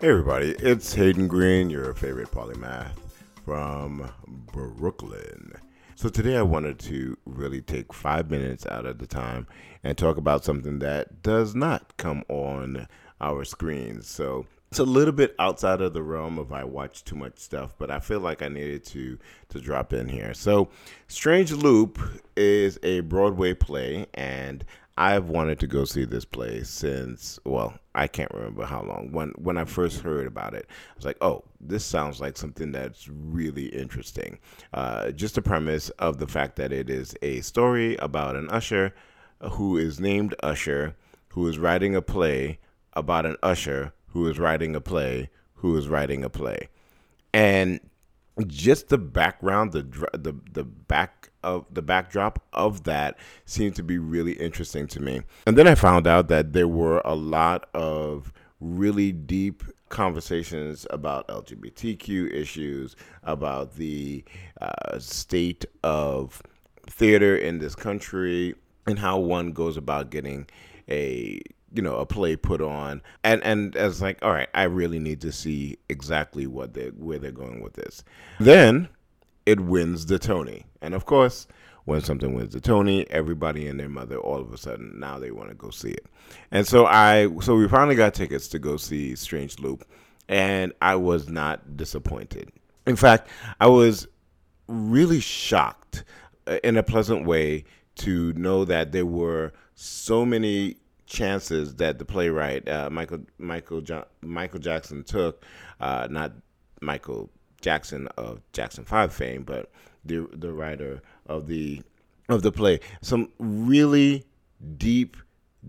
Hey everybody, it's Hayden Greene, your favorite polymath from Brooklyn. So today I wanted to really take five minutes out of the time and talk about something that does not come on our screens. So it's a little bit outside of the realm of I watch too much stuff, but I feel like I needed to to drop in here. So Strange Loop is a Broadway play and I've wanted to go see this play since well, I can't remember how long. When when I first heard about it, I was like, "Oh, this sounds like something that's really interesting." Uh, just the premise of the fact that it is a story about an usher who is named Usher, who is writing a play about an usher who is writing a play who is writing a play, and just the background, the the the back of the backdrop of that seemed to be really interesting to me. And then I found out that there were a lot of really deep conversations about LGBTQ issues, about the uh, state of theater in this country, and how one goes about getting a you know a play put on. And and as like all right i really need to see exactly what they where they're going with this. Then it wins the tony. And of course when something wins the tony everybody and their mother all of a sudden now they want to go see it. And so i so we finally got tickets to go see strange loop and i was not disappointed. In fact i was really shocked uh, in a pleasant way to know that there were so many chances that the playwright uh, Michael Michael jo- Michael Jackson took, uh, not Michael Jackson of Jackson Five fame, but the the writer of the of the play. Some really deep,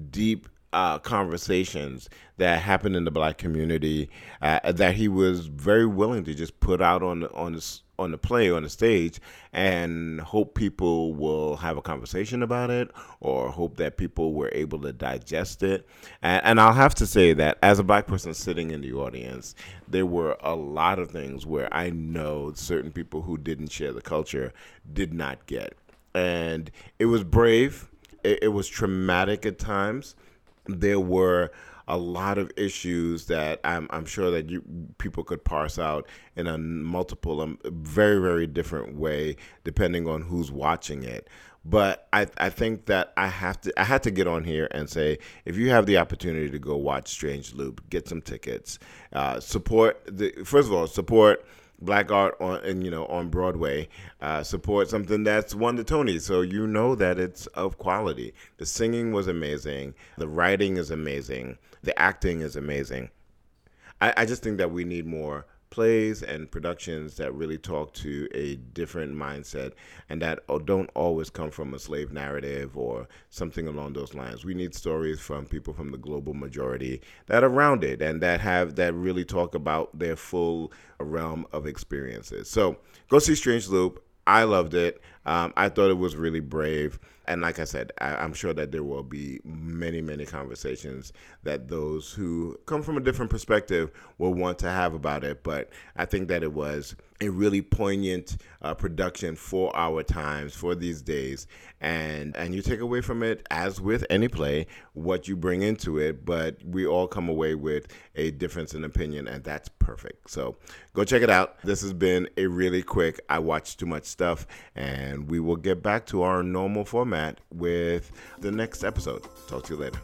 deep uh, conversations that happened in the black community uh, that he was very willing to just put out on on the, on the play on the stage and hope people will have a conversation about it or hope that people were able to digest it. And, and i'll have to say that as a black person sitting in the audience there were a lot of things where i know certain people who didn't share the culture did not get. And it was brave. It, it was traumatic at times there were a lot of issues that I'm, I'm sure that you people could parse out in a multiple, um, very very different way depending on who's watching it. But I, I think that I have to I had to get on here and say if you have the opportunity to go watch Strange Loop, get some tickets, uh, support the first of all support black art on and you know on Broadway uh, support something that's won the Tony, so you know that it's of quality. The singing was amazing, the writing is amazing, the acting is amazing. I, I just think that we need more plays and productions that really talk to a different mindset and that don't always come from a slave narrative or something along those lines. We need stories from people from the global majority that are rounded and that have that really talk about their full realm of experiences. So go see Strange Loop. I loved it. Um, I thought it was really brave. And like I said, I, am sure that there will be many, many conversations that those who come from a different perspective will want to have about it. But I think that it was a really poignant uh, production for our times, for these days. And, and you take away from it, as with any play, what you bring into it. But we all come away with a difference in opinion, and that's perfect. So go check it out. This has been a really quick, I watched too much stuff, and we will get back to our normal format with the next episode. Talk to you later.